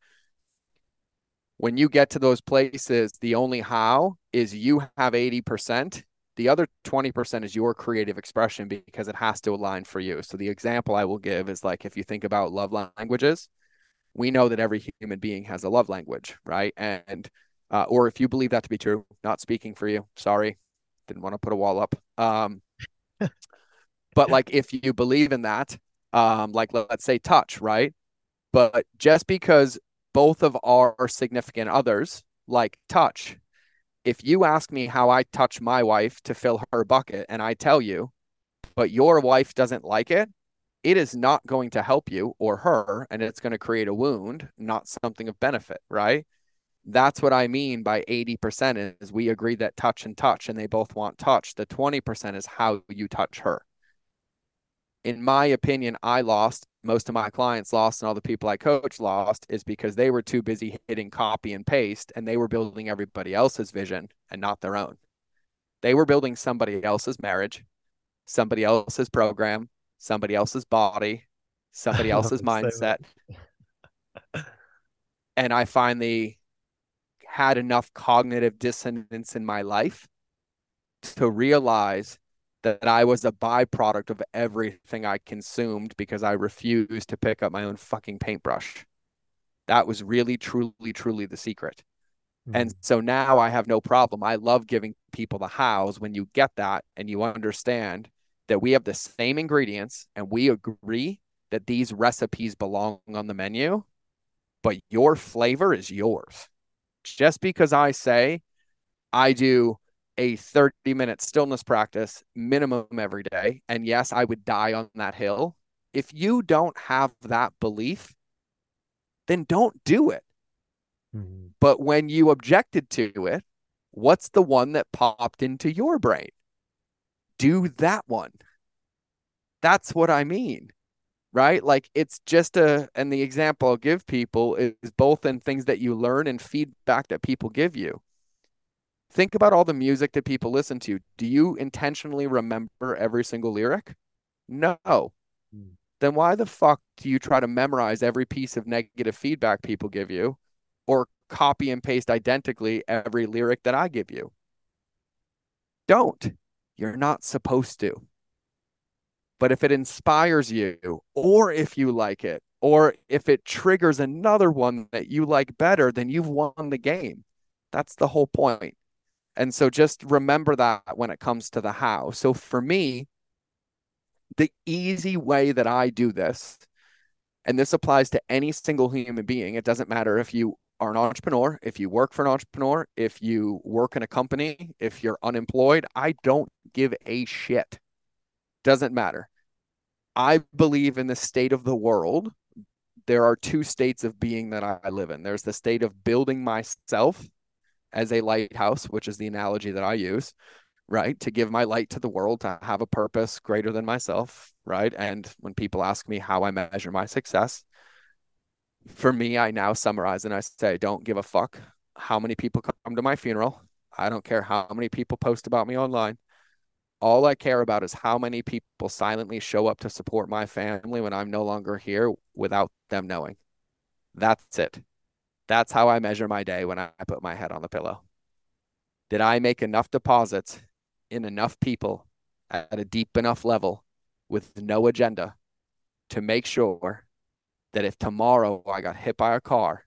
when you get to those places, the only how is you have 80%. The other 20% is your creative expression because it has to align for you. So the example I will give is like if you think about love languages, we know that every human being has a love language, right? And uh, or if you believe that to be true, not speaking for you, sorry, didn't want to put a wall up. Um, but like if you believe in that, um, like let's say touch, right? But just because both of our significant others like touch, if you ask me how I touch my wife to fill her bucket, and I tell you, but your wife doesn't like it, it is not going to help you or her and it's going to create a wound not something of benefit right? That's what i mean by 80% is we agree that touch and touch and they both want touch. The 20% is how you touch her. In my opinion i lost most of my clients lost and all the people i coach lost is because they were too busy hitting copy and paste and they were building everybody else's vision and not their own they were building somebody else's marriage somebody else's program somebody else's body, somebody else's mindset. and I finally had enough cognitive dissonance in my life to realize that I was a byproduct of everything I consumed because I refused to pick up my own fucking paintbrush. That was really, truly, truly the secret. Mm-hmm. And so now I have no problem. I love giving people the hows when you get that and you understand that we have the same ingredients and we agree that these recipes belong on the menu, but your flavor is yours. Just because I say I do a 30 minute stillness practice minimum every day, and yes, I would die on that hill. If you don't have that belief, then don't do it. Mm-hmm. But when you objected to it, what's the one that popped into your brain? do that one. That's what I mean. Right? Like it's just a, and the example I'll give people is both in things that you learn and feedback that people give you. Think about all the music that people listen to. Do you intentionally remember every single lyric? No. Hmm. Then why the fuck do you try to memorize every piece of negative feedback people give you or copy and paste identically every lyric that I give you? Don't. You're not supposed to. But if it inspires you, or if you like it, or if it triggers another one that you like better, then you've won the game. That's the whole point. And so just remember that when it comes to the how. So for me, the easy way that I do this, and this applies to any single human being, it doesn't matter if you are an entrepreneur, if you work for an entrepreneur, if you work in a company, if you're unemployed, I don't give a shit. Doesn't matter. I believe in the state of the world. There are two states of being that I live in. There's the state of building myself as a lighthouse, which is the analogy that I use, right? To give my light to the world, to have a purpose greater than myself, right? And when people ask me how I measure my success, for me, I now summarize and I say, don't give a fuck how many people come to my funeral. I don't care how many people post about me online. All I care about is how many people silently show up to support my family when I'm no longer here without them knowing. That's it. That's how I measure my day when I put my head on the pillow. Did I make enough deposits in enough people at a deep enough level with no agenda to make sure that if tomorrow I got hit by a car,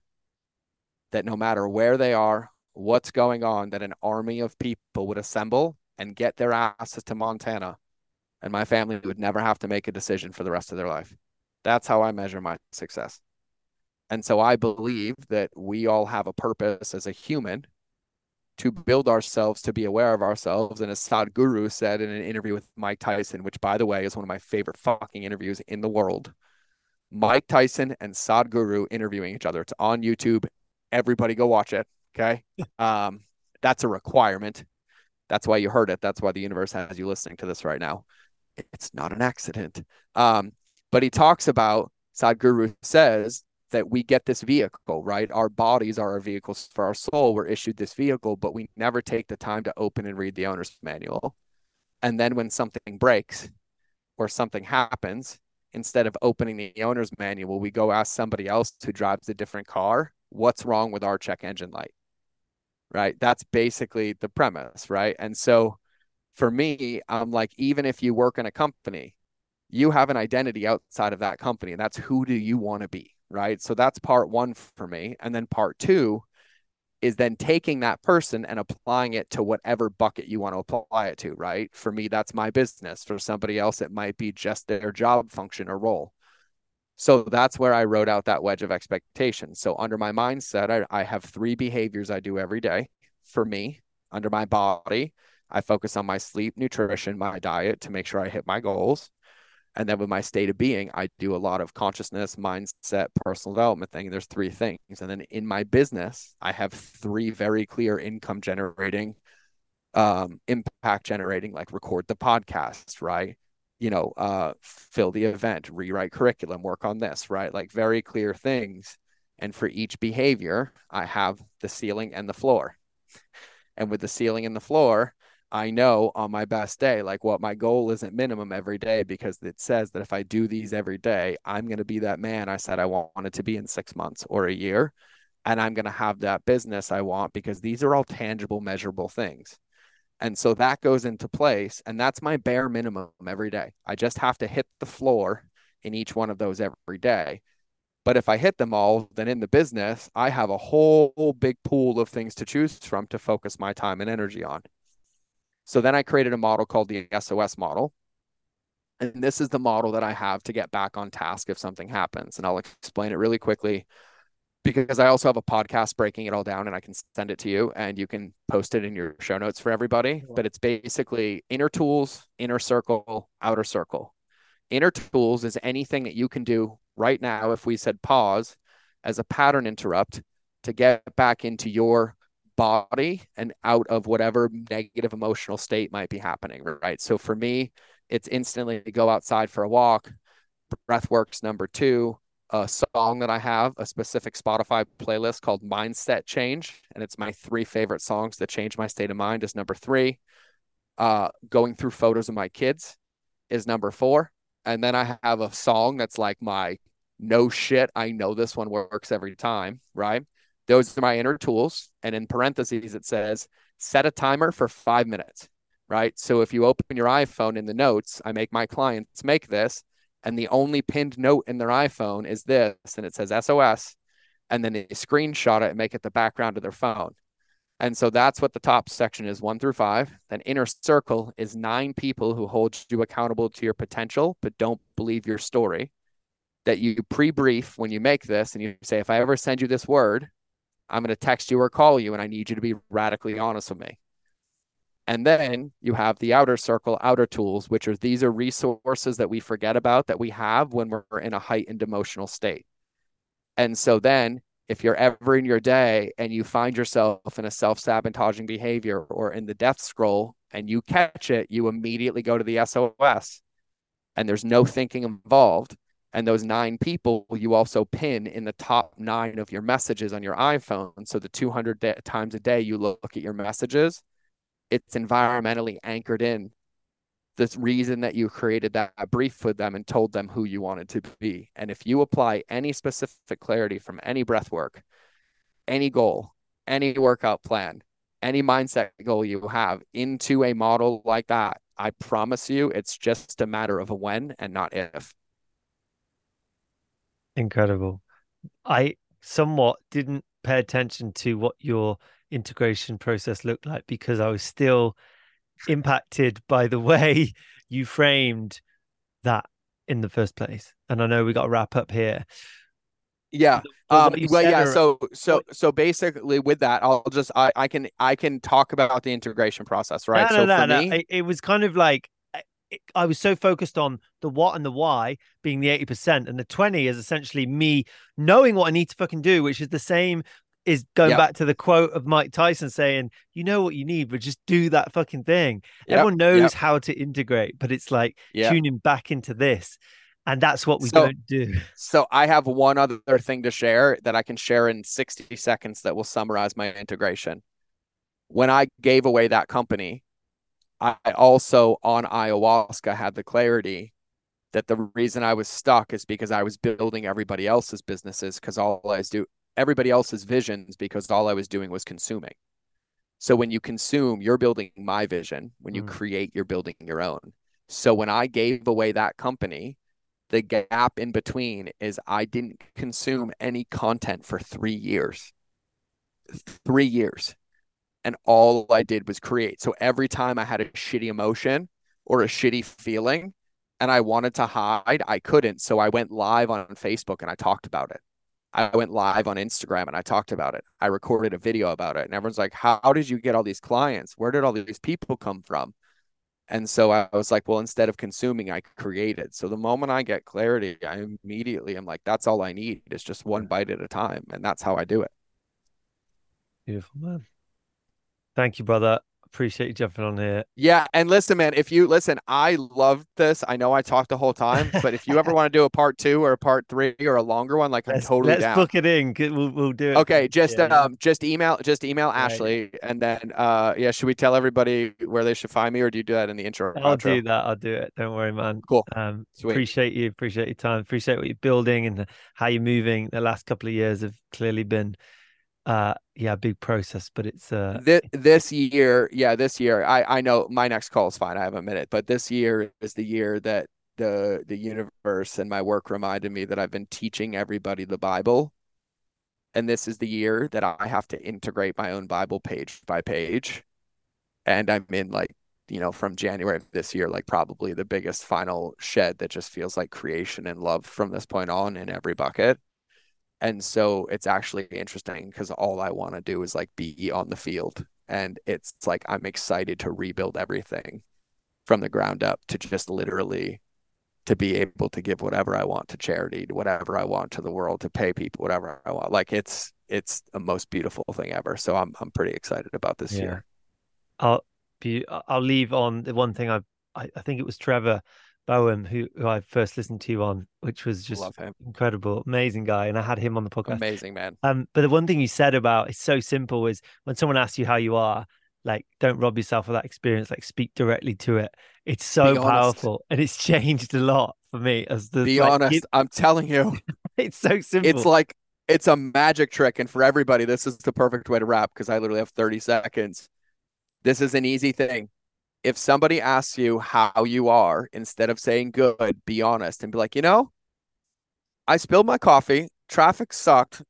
that no matter where they are what's going on that an army of people would assemble and get their asses to Montana and my family would never have to make a decision for the rest of their life. That's how I measure my success. And so I believe that we all have a purpose as a human to build ourselves, to be aware of ourselves. And as Sadhguru said in an interview with Mike Tyson, which by the way is one of my favorite fucking interviews in the world, Mike Tyson and Sadhguru interviewing each other. It's on YouTube. Everybody go watch it. Okay. Um, that's a requirement. That's why you heard it. That's why the universe has you listening to this right now. It's not an accident. Um, but he talks about Sadhguru says that we get this vehicle, right? Our bodies are our vehicles for our soul. We're issued this vehicle, but we never take the time to open and read the owner's manual. And then when something breaks or something happens, instead of opening the owner's manual, we go ask somebody else who drives a different car, what's wrong with our check engine light? Right. That's basically the premise. Right. And so for me, I'm like, even if you work in a company, you have an identity outside of that company. And that's who do you want to be? Right. So that's part one for me. And then part two is then taking that person and applying it to whatever bucket you want to apply it to, right? For me, that's my business. For somebody else, it might be just their job function or role. So that's where I wrote out that wedge of expectation. So under my mindset, I, I have three behaviors I do every day for me. Under my body, I focus on my sleep, nutrition, my diet to make sure I hit my goals. And then with my state of being, I do a lot of consciousness, mindset, personal development thing. There's three things. And then in my business, I have three very clear income generating, um, impact generating, like record the podcast, right? You know, uh, fill the event, rewrite curriculum, work on this, right? Like very clear things. And for each behavior, I have the ceiling and the floor. And with the ceiling and the floor, I know on my best day, like what my goal isn't minimum every day because it says that if I do these every day, I'm going to be that man I said I wanted to be in six months or a year. And I'm going to have that business I want because these are all tangible, measurable things. And so that goes into place. And that's my bare minimum every day. I just have to hit the floor in each one of those every day. But if I hit them all, then in the business, I have a whole big pool of things to choose from to focus my time and energy on. So then I created a model called the SOS model. And this is the model that I have to get back on task if something happens. And I'll explain it really quickly because I also have a podcast breaking it all down and I can send it to you and you can post it in your show notes for everybody. But it's basically inner tools, inner circle, outer circle. Inner tools is anything that you can do right now. If we said pause as a pattern interrupt to get back into your body and out of whatever negative emotional state might be happening. Right. So for me, it's instantly to go outside for a walk. Breathworks number two, a song that I have, a specific Spotify playlist called Mindset Change. And it's my three favorite songs that change my state of mind is number three. Uh, going through photos of my kids is number four. And then I have a song that's like my no shit. I know this one works every time. Right. Those are my inner tools. And in parentheses, it says set a timer for five minutes, right? So if you open your iPhone in the notes, I make my clients make this. And the only pinned note in their iPhone is this, and it says SOS. And then they screenshot it and make it the background of their phone. And so that's what the top section is one through five. Then inner circle is nine people who hold you accountable to your potential, but don't believe your story. That you pre brief when you make this and you say, if I ever send you this word, I'm going to text you or call you, and I need you to be radically honest with me. And then you have the outer circle, outer tools, which are these are resources that we forget about that we have when we're in a heightened emotional state. And so then if you're ever in your day and you find yourself in a self-sabotaging behavior or in the death scroll and you catch it, you immediately go to the SOS and there's no thinking involved and those nine people you also pin in the top nine of your messages on your iphone. So the 200 de- times a day you look at your messages it's environmentally anchored in this reason that you created that brief with them and told them who you wanted to be. And if you apply any specific clarity from any breath work any goal any workout plan any mindset goal you have into a model like that i promise you it's just a matter of a when and not if Incredible. I somewhat didn't pay attention to what your integration process looked like because I was still impacted by the way you framed that in the first place. And I know we got to wrap up here. Yeah. Um, well, yeah. So, so, so basically, with that, I'll just I, I can I can talk about the integration process, right? No, so no, for no, me, It, it was kind of like I was so focused on the what and the why being the 80%, and the 20 is essentially me knowing what I need to fucking do, which is the same is going yep. back to the quote of Mike Tyson saying, "You know what you need, but just do that fucking thing." Yep. Everyone knows yep. how to integrate, but it's like tuning back into this, and that's what we so, don't do. So I have one other thing to share that I can share in sixty seconds that will summarize my integration. When I gave away that company, I also on ayahuasca had the clarity that the reason I was stuck is because I was building everybody else's businesses because all I was do everybody else's visions because all I was doing was consuming. So when you consume, you're building my vision. When you mm. create, you're building your own. So when I gave away that company, the gap in between is I didn't consume any content for three years. Three years and all I did was create. So every time I had a shitty emotion or a shitty feeling and I wanted to hide, I couldn't. So I went live on Facebook and I talked about it. I went live on Instagram and I talked about it. I recorded a video about it. And everyone's like, How did you get all these clients? Where did all these people come from? And so I was like, Well, instead of consuming, I created. So the moment I get clarity, I immediately am like, That's all I need. It's just one bite at a time. And that's how I do it. Beautiful, man. Thank you, brother. Appreciate you jumping on here. Yeah, and listen, man. If you listen, I love this. I know I talked the whole time, but if you ever want to do a part two or a part three or a longer one, like let's, I'm totally let's down. book it in. We'll, we'll do it. Okay, just yeah. um, just email, just email right. Ashley, and then uh, yeah, should we tell everybody where they should find me, or do you do that in the intro? I'll outro? do that. I'll do it. Don't worry, man. Cool. Um, Sweet. appreciate you. Appreciate your time. Appreciate what you're building and how you're moving. The last couple of years have clearly been uh yeah big process but it's uh this, this year yeah this year i i know my next call is fine i have a minute but this year is the year that the the universe and my work reminded me that i've been teaching everybody the bible. And this is the year that i have to integrate my own bible page by page. And i'm in like you know from january of this year like probably the biggest final shed that just feels like creation and love from this point on in every bucket and so it's actually interesting because all I want to do is like be on the field. And it's like I'm excited to rebuild everything from the ground up to just literally to be able to give whatever I want to charity, to whatever I want to the world, to pay people whatever I want. Like it's it's the most beautiful thing ever. So I'm I'm pretty excited about this yeah. year. I'll be I'll leave on the one thing I I, I think it was Trevor Boehm, who, who I first listened to you on, which was just incredible, amazing guy, and I had him on the podcast. Amazing man. Um, but the one thing you said about it's so simple is when someone asks you how you are, like don't rob yourself of that experience, like speak directly to it. It's so powerful, and it's changed a lot for me. As the be like, honest, it, I'm telling you, it's so simple. It's like it's a magic trick, and for everybody, this is the perfect way to wrap because I literally have 30 seconds. This is an easy thing if somebody asks you how you are, instead of saying good, be honest and be like, you know, I spilled my coffee, traffic sucked,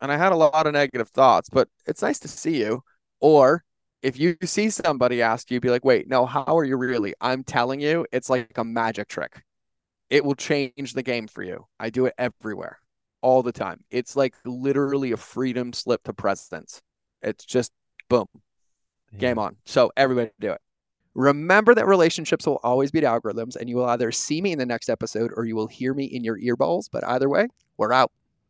and I had a lot of negative thoughts, but it's nice to see you. Or if you see somebody ask you, be like, wait, no, how are you really? I'm telling you, it's like a magic trick. It will change the game for you. I do it everywhere, all the time. It's like literally a freedom slip to presence. It's just boom, yeah. game on. So everybody do it. Remember that relationships will always beat algorithms, and you will either see me in the next episode or you will hear me in your earballs. But either way, we're out.